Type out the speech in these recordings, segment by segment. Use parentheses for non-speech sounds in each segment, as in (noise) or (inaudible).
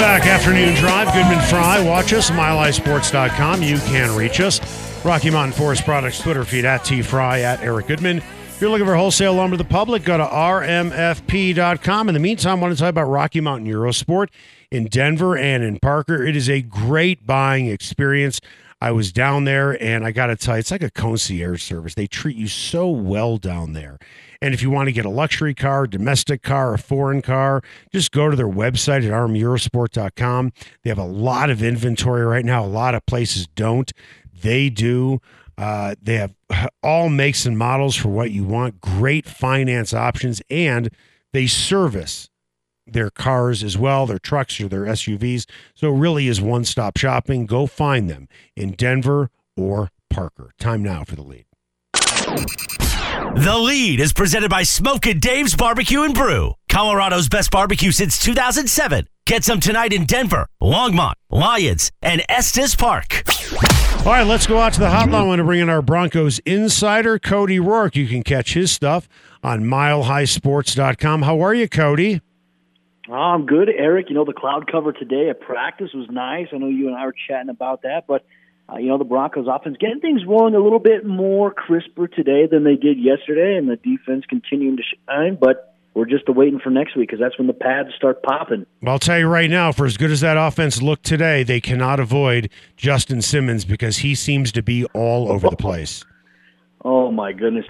Back, Afternoon Drive. Goodman Fry. Watch us, milehighsports.com. You can reach us. Rocky Mountain Forest Products Twitter feed at T Fry at Eric Goodman. If you're looking for wholesale lumber to the public, go to rmfp.com. In the meantime, I want to talk about Rocky Mountain Eurosport in Denver and in Parker. It is a great buying experience. I was down there and I got to tell you, it's like a concierge service. They treat you so well down there. And if you want to get a luxury car, domestic car, a foreign car, just go to their website at rmeurosport.com. They have a lot of inventory right now. A lot of places don't. They do. Uh, they have (laughs) all makes and models for what you want, great finance options, and they service their cars as well, their trucks or their SUVs. So it really is one stop shopping. Go find them in Denver or Parker. Time now for the lead. The lead is presented by Smokin' Dave's Barbecue and Brew, Colorado's best barbecue since 2007. Get some tonight in Denver, Longmont, Lyons, and Estes Park. All right, let's go out to the hotline. I want to bring in our Broncos insider, Cody Roark. You can catch his stuff on milehighsports.com. How are you, Cody? Oh, I'm good, Eric. You know, the cloud cover today at practice was nice. I know you and I were chatting about that, but uh, you know, the Broncos offense getting things rolling a little bit more crisper today than they did yesterday, and the defense continuing to shine. But we're just waiting for next week because that's when the pads start popping. Well, I'll tell you right now, for as good as that offense looked today, they cannot avoid Justin Simmons because he seems to be all over the place. Oh my goodness!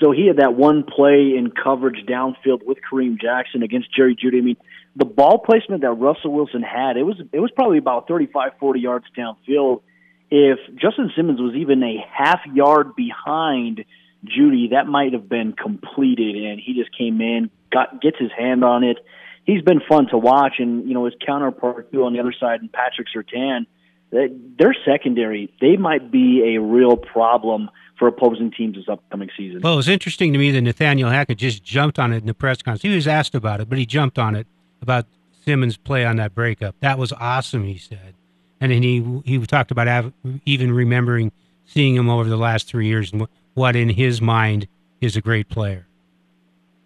So he had that one play in coverage downfield with Kareem Jackson against Jerry Jeudy. I mean, the ball placement that Russell Wilson had, it was it was probably about 35, 40 yards downfield if Justin Simmons was even a half yard behind Jeudy, that might have been completed, and he just came in, got gets his hand on it. He's been fun to watch, and you know his counterpart too on the other side, and Patrick Surtain. Their secondary, they might be a real problem for opposing teams this upcoming season. Well, it was interesting to me that Nathaniel Hackett just jumped on it in the press conference. He was asked about it, but he jumped on it about Simmons' play on that breakup. That was awesome, he said and then he he talked about have, even remembering seeing him over the last three years and what in his mind is a great player.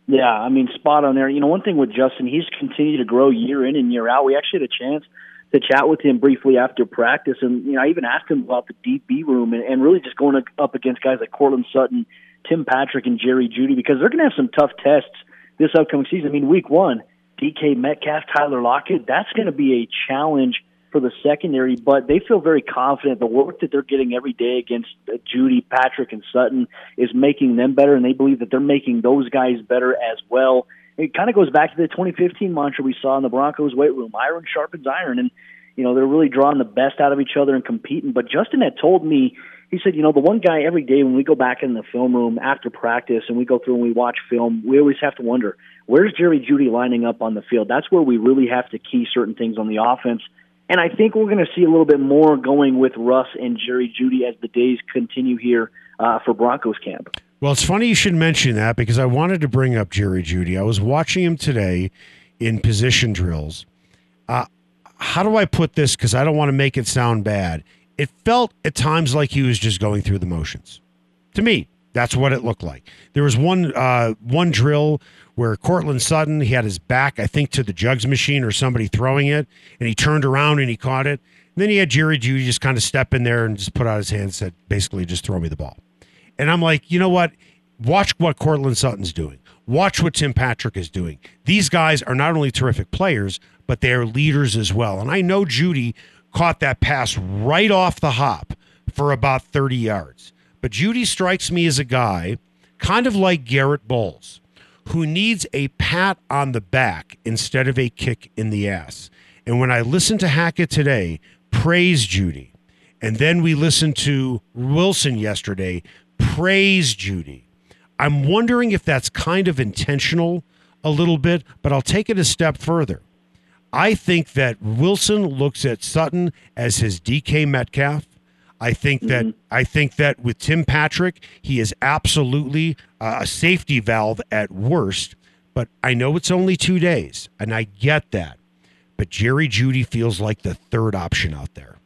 Yeah, I mean, spot on there. You know, one thing with Justin, he's continued to grow year in and year out. We actually had a chance to chat with him briefly after practice, and you know, I even asked him about the DB room and, and really just going up against guys like Courtland Sutton, Tim Patrick, and Jerry Jeudy because they're going to have some tough tests this upcoming season. I mean, week one, DK Metcalf, Tyler Lockett, that's going to be a challenge for the secondary, but they feel very confident. The work that they're getting every day against uh, Jeudy, Patrick, and Sutton is making them better, and they believe that they're making those guys better as well. It kind of goes back to the 2015 mantra we saw in the Broncos weight room: iron sharpens iron, and you know they're really drawing the best out of each other and competing. But Justin had told me. He said, you know, the one guy every day when we go back in the film room after practice and we go through and we watch film, we always have to wonder, where's Jerry Jeudy lining up on the field? That's where we really have to key certain things on the offense and I think we're going to see a little bit more going with Russ and Jerry Jeudy as the days continue here uh, for Broncos camp. Well, it's funny you should mention that because I wanted to bring up Jerry Jeudy. I was watching him today in position drills. Uh, how do I put this? Because I don't want to make it sound bad. It felt at times like he was just going through the motions. To me, that's what it looked like. There was one uh, one drill where Courtland Sutton, he had his back, I think, to the jugs machine or somebody throwing it, and he turned around and he caught it. And then he had Jerry Jeudy just kind of step in there and just put out his hand and said, basically, just throw me the ball. And I'm like, you know what? Watch what Courtland Sutton's doing. Watch what Tim Patrick is doing. These guys are not only terrific players, but they are leaders as well. And I know Jeudy caught that pass right off the hop for about 30 yards. But Jeudy strikes me as a guy kind of like Garett Bolles, who needs a pat on the back instead of a kick in the ass. And when I listened to Hackett today, praise Jeudy. and then we listened to Wilson yesterday, praise Jeudy. I'm wondering if that's kind of intentional a little bit, but I'll take it a step further. I think that Wilson looks at Sutton as his DK Metcalf. I think that I think that with Tim Patrick, he is absolutely uh, a safety valve at worst. But I know it's only two days, and I get that. But Jerry Jeudy feels like the third option out there.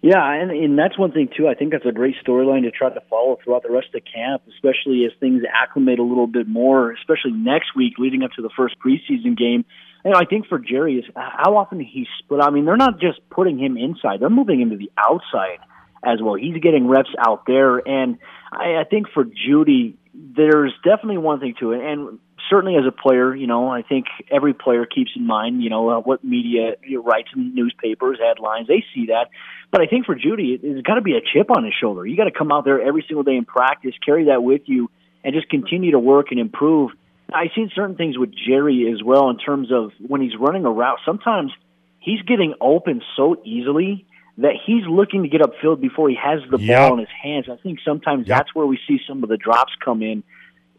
Yeah, and, and that's one thing too. I think that's a great storyline to try to follow throughout the rest of the camp, especially as things acclimate a little bit more, especially next week leading up to the first preseason game. And I think for Jerry is uh, how often he's split. I mean, they're not just putting him inside; they're moving him to the outside as well. He's getting reps out there, and I, I think for Jeudy, there's definitely one thing to it. And certainly as a player, you know, I think every player keeps in mind, you know, uh, what media writes in newspapers, headlines. They see that. But I think for Jeudy, it, it's got to be a chip on his shoulder. You got to come out there every single day and practice, carry that with you, and just continue to work and improve. I've seen certain things with Jerry as well in terms of when he's running a route. Sometimes he's getting open so easily that he's looking to get upfield before he has the Yep. ball in his hands. I think sometimes Yep. that's where we see some of the drops come in.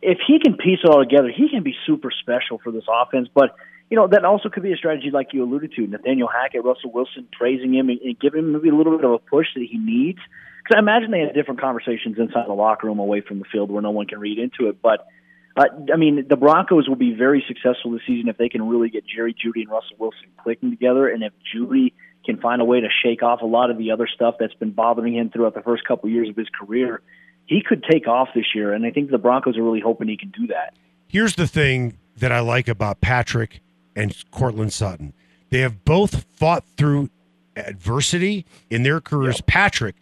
If he can piece it all together, he can be super special for this offense. But you know that also could be a strategy like you alluded to. Nathaniel Hackett, Russell Wilson praising him and, and giving him maybe a little bit of a push that he needs. Because I imagine they had different conversations inside the locker room, away from the field, where no one can read into it. But uh, I mean, the Broncos will be very successful this season if they can really get Jerry Jeudy and Russell Wilson clicking together, and if Jeudy can find a way to shake off a lot of the other stuff that's been bothering him throughout the first couple of years of his career. He could take off this year, and I think the Broncos are really hoping he can do that. Here's the thing that I like about Patrick and Courtland Sutton. They have both fought through adversity in their careers. Patrick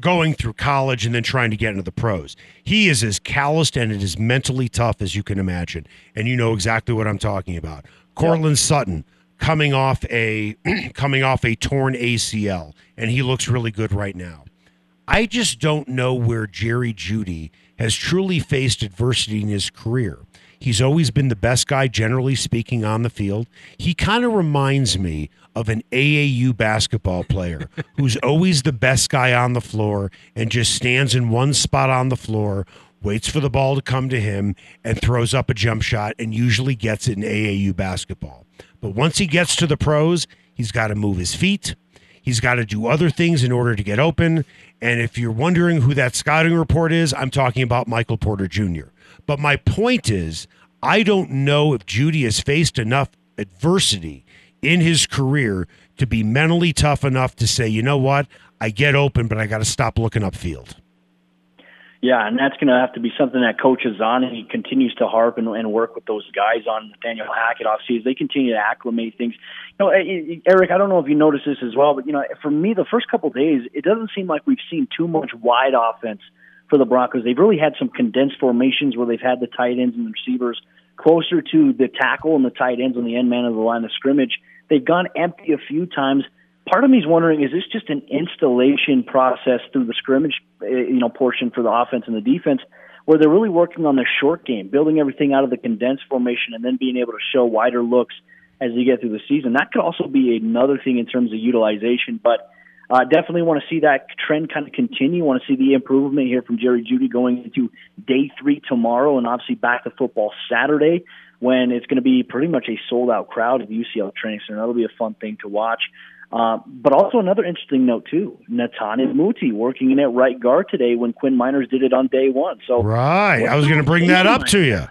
going through college and then trying to get into the pros. He is as calloused and as mentally tough as you can imagine. And you know exactly what I'm talking about. Courtland Sutton coming off a (clears throat) coming off a torn ACL and he looks really good right now. I just don't know where Jerry Jeudy has truly faced adversity in his career. He's always been the best guy, generally speaking, on the field. He kind of reminds me of an AAU basketball player (laughs) who's always the best guy on the floor and just stands in one spot on the floor, waits for the ball to come to him, and throws up a jump shot and usually gets it in AAU basketball. But once he gets to the pros, he's got to move his feet. He's got to do other things in order to get open. And if you're wondering who that scouting report is, I'm talking about Michael Porter Jr. But my point is, I don't know if Jeudy has faced enough adversity in his career to be mentally tough enough to say, you know what, I get open, but I got to stop looking upfield. Yeah, and that's going to have to be something that Coach is on, and he continues to harp and, and work with those guys on Nathaniel Hackett off season. They continue to acclimate things. You know, Eric, I don't know if you noticed this as well, but you know, for me, the first couple of days, it doesn't seem like we've seen too much wide offense for the Broncos. They've really had some condensed formations where they've had the tight ends and the receivers closer to the tackle and the tight ends on the end man of the line of scrimmage. They've gone empty a few times. Part of me is wondering: is this just an installation process through the scrimmage, eh, you know, portion for the offense and the defense, where they're really working on the short game, building everything out of the condensed formation, and then being able to show wider looks as you get through the season? That could also be another thing in terms of utilization, but. Uh, definitely want to see that trend kind of continue. Want to see the improvement here from Jerry Jeudy going into day three tomorrow, and obviously back to football Saturday when it's going to be pretty much a sold out crowd at the UCL Training Center. That'll be a fun thing to watch. Uh, but also another interesting note too, Nathan Muti working in at right guard today when Quinn Meinerz did it on day one. So Right. I was going to bring that up to you.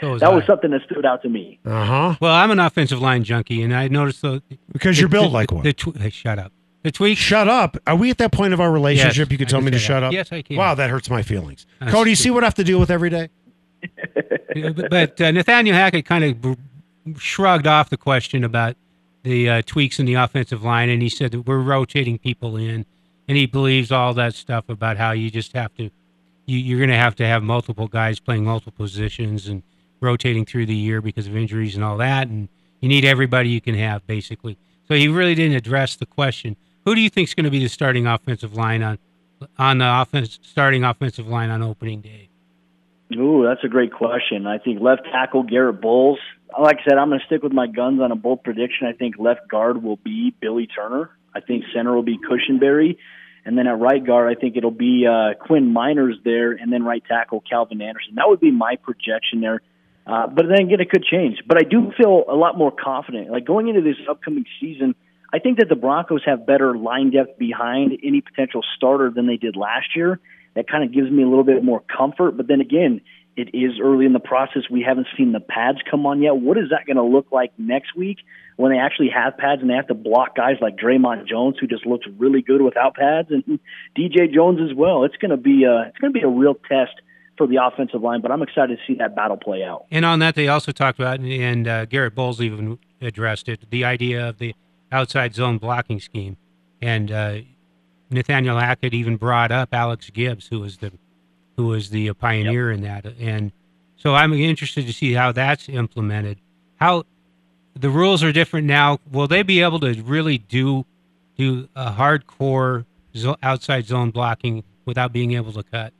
So was that I. was something that stood out to me. Uh huh. Well, I'm an offensive line junkie, and I noticed the Because you're built like one. The, tw- hey, shut up. The tweak. Shut up. Are we at that point of our relationship? Yes, you can I tell can me to say shut up? Yes, I can. Wow, that hurts my feelings. That's Cody, you see what I have to deal with every day? (laughs) but but, uh, Nathaniel Hackett kind of shrugged off the question about the uh, tweaks in the offensive line, and he said that we're rotating people in, and he believes all that stuff about how you just have to, you, you're going to have to have multiple guys playing multiple positions and rotating through the year because of injuries and all that, and you need everybody you can have basically. So he really didn't address the question. Who do you think is going to be the starting offensive line on on the offense starting offensive line on opening day? Ooh, that's a great question. I think left tackle Garett Bolles. Like I said, I'm going to stick with my guns on a bold prediction. I think left guard will be Billy Turner. I think center will be Cushenberry. And then at right guard, I think it'll be uh, Quinn Meinerz there, and then right tackle Calvin Anderson. That would be my projection there. Uh, but then again, it could change. But I do feel a lot more confident. Like going into this upcoming season, I think that the Broncos have better line depth behind any potential starter than they did last year. That kind of gives me a little bit more comfort. But then again, it is early in the process. We haven't seen the pads come on yet. What is that going to look like next week when they actually have pads and they have to block guys like Dre'Mont Jones, who just looks really good without pads, and (laughs) DJ Jones as well? It's going to be a, it's going to be a real test for the offensive line, but I'm excited to see that battle play out. And on that, they also talked about, and uh, Garett Bolles even addressed it, the idea of the outside zone blocking scheme. And uh, Nathaniel Hackett even brought up Alex Gibbs, who was the who was the pioneer yep. in that. And so I'm interested to see how that's implemented. How the rules are different now. Will they be able to really do do a hardcore outside zone blocking without being able to cut?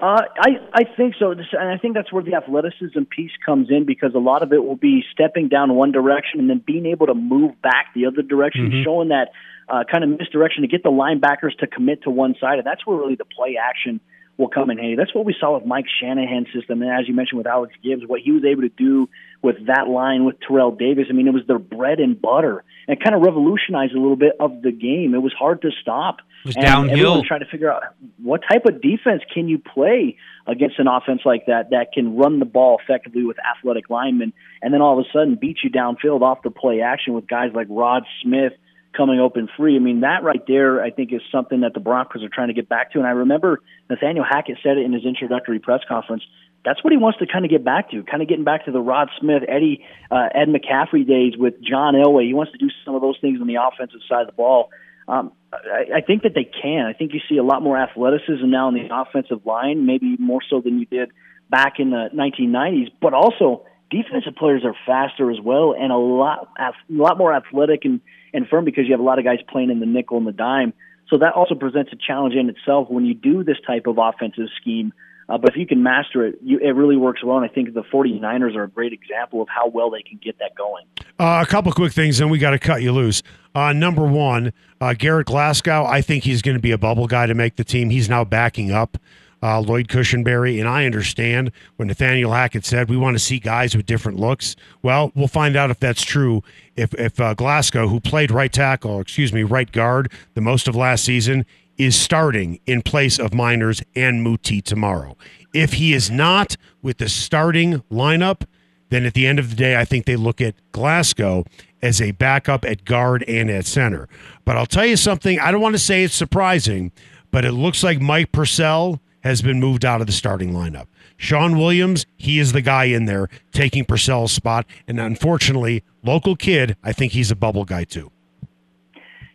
Uh, I I think so, and I think that's where the athleticism piece comes in because a lot of it will be stepping down one direction and then being able to move back the other direction, mm-hmm. showing that uh, kind of misdirection to get the linebackers to commit to one side, and that's where really the play action will come in handy. That's what we saw with Mike Shanahan's system, and as you mentioned with Alex Gibbs, what he was able to do with that line with Terrell Davis. I mean, it was their bread and butter, and kind of revolutionized a little bit of the game. It was hard to stop. It was and downhill. Trying to figure out what type of defense can you play against an offense like that that can run the ball effectively with athletic linemen, and then all of a sudden beat you downfield off the play action with guys like Rod Smith coming open free. I mean, that right there, I think, is something that the Broncos are trying to get back to. And I remember Nathaniel Hackett said it in his introductory press conference. That's what he wants to kind of get back to, kind of getting back to the Rod Smith, Eddie, uh, Ed McCaffrey days with John Elway. He wants to do some of those things on the offensive side of the ball. Um, I, I think that they can. I think you see a lot more athleticism now in the offensive line, maybe more so than you did back in the 1990s. But also, defensive players are faster as well, and a lot, a lot more athletic and and firm because you have a lot of guys playing in the nickel and the dime. So that also presents a challenge in itself when you do this type of offensive scheme. Uh, but if you can master it, you, it really works well. And I think the 49ers are a great example of how well they can get that going. Uh, a couple quick things, and we got to cut you loose. Uh, number one, uh, Garrett Glasgow, I think he's going to be a bubble guy to make the team. He's now backing up uh, Lloyd Cushenberry. And I understand when Nathaniel Hackett said we want to see guys with different looks. Well, we'll find out if that's true. If if uh, Glasgow, who played right tackle, excuse me, right guard the most of last season, is starting in place of Meinerz and Muti tomorrow. If he is not with the starting lineup, then at the end of the day, I think they look at Glasgow as a backup at guard and at center. But I'll tell you something, I don't want to say it's surprising, but it looks like Mike Purcell has been moved out of the starting lineup. Sean Williams, he is the guy in there taking Purcell's spot. And unfortunately, local kid, I think he's a bubble guy too.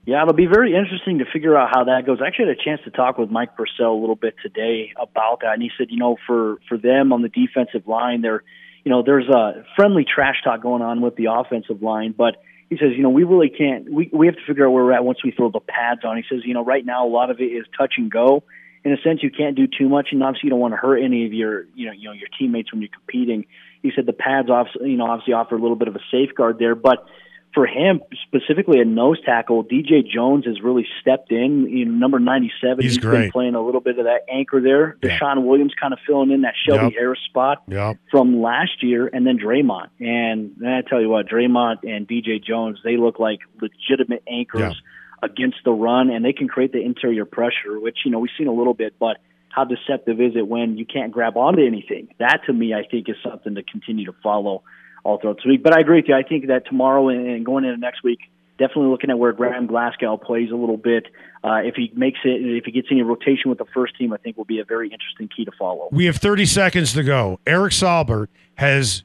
Yeah, it'll be very interesting to figure out how that goes. I actually had a chance to talk with Mike Purcell a little bit today about that, and he said, you know, for for them on the defensive line, there, you know, there's a friendly trash talk going on with the offensive line, but he says, you know, we really can't. We we have to figure out where we're at once we throw the pads on. He says, you know, right now a lot of it is touch and go, in a sense, you can't do too much, and obviously you don't want to hurt any of your, you know, you know, your teammates when you're competing. He said the pads, obviously, you know, obviously offer a little bit of a safeguard there, but for him specifically a nose tackle, DJ Jones has really stepped in. You know, number ninety-seven, he's, he's been playing a little bit of that anchor there. Yeah. DeShawn Williams kind of filling in that Shelby yep. Harris spot yep. from last year, and then Dre'Mont. And I tell you what, Dre'Mont and DJ Jones, they look like legitimate anchors. Yep against the run, and they can create the interior pressure, which you know we've seen a little bit. But how deceptive is it when you can't grab onto anything? That to me, I think, is something to continue to follow all throughout the week. But I agree with you. I think that tomorrow and going into next week, definitely looking at where Graham Glasgow plays a little bit. Uh, if he makes it, if he gets any rotation with the first team, I think will be a very interesting key to follow. We have 30 seconds to go. Eric Saubert has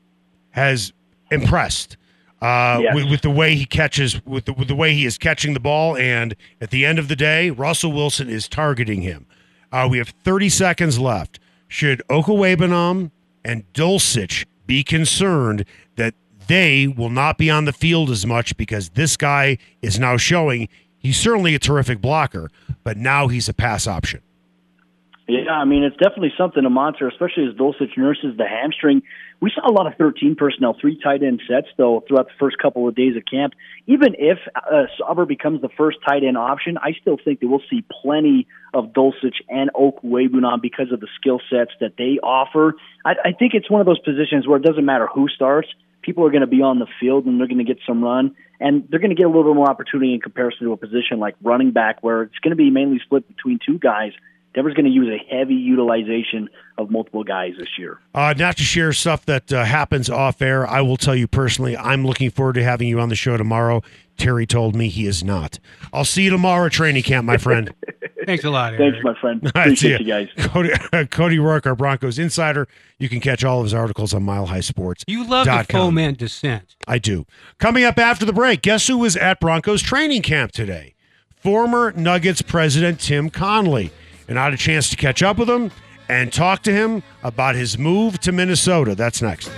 has impressed uh, yes. with, with, the way he catches, with the, with the way he is catching the ball. And at the end of the day, Russell Wilson is targeting him. Uh, we have 30 seconds left. Should Okwuegbunam and Dulcich be concerned that they will not be on the field as much because this guy is now showing he's certainly a terrific blocker, but now he's a pass option? Yeah, I mean, it's definitely something to monitor, especially as Dulcich nurses the hamstring. We saw a lot of 13 personnel, three tight end sets, though, throughout the first couple of days of camp. Even if uh, Sauber becomes the first tight end option, I still think that we'll see plenty of Dulcich and Okwuegbunam because of the skill sets that they offer. I, I think it's one of those positions where it doesn't matter who starts. People are going to be on the field and they're going to get some run, and they're going to get a little bit more opportunity in comparison to a position like running back, where it's going to be mainly split between two guys Denver's going to use a heavy utilization of multiple guys this year. Uh, not to share stuff that uh, happens off air, I will tell you personally, I'm looking forward to having you on the show tomorrow. Terry told me he is not. I'll see you tomorrow at training camp, my friend. (laughs) Thanks a lot. Eric. Thanks, my friend. (laughs) Appreciate you. you. guys. Cody, uh, (laughs) Cody Roark, our Broncos insider. You can catch all of his articles on Mile High Sports. You love the foment descent. I do. Coming up after the break, guess who was at Broncos training camp today? Former Nuggets president Tim Connelly and I had a chance to catch up with him and talk to him about his move to Minnesota. That's next.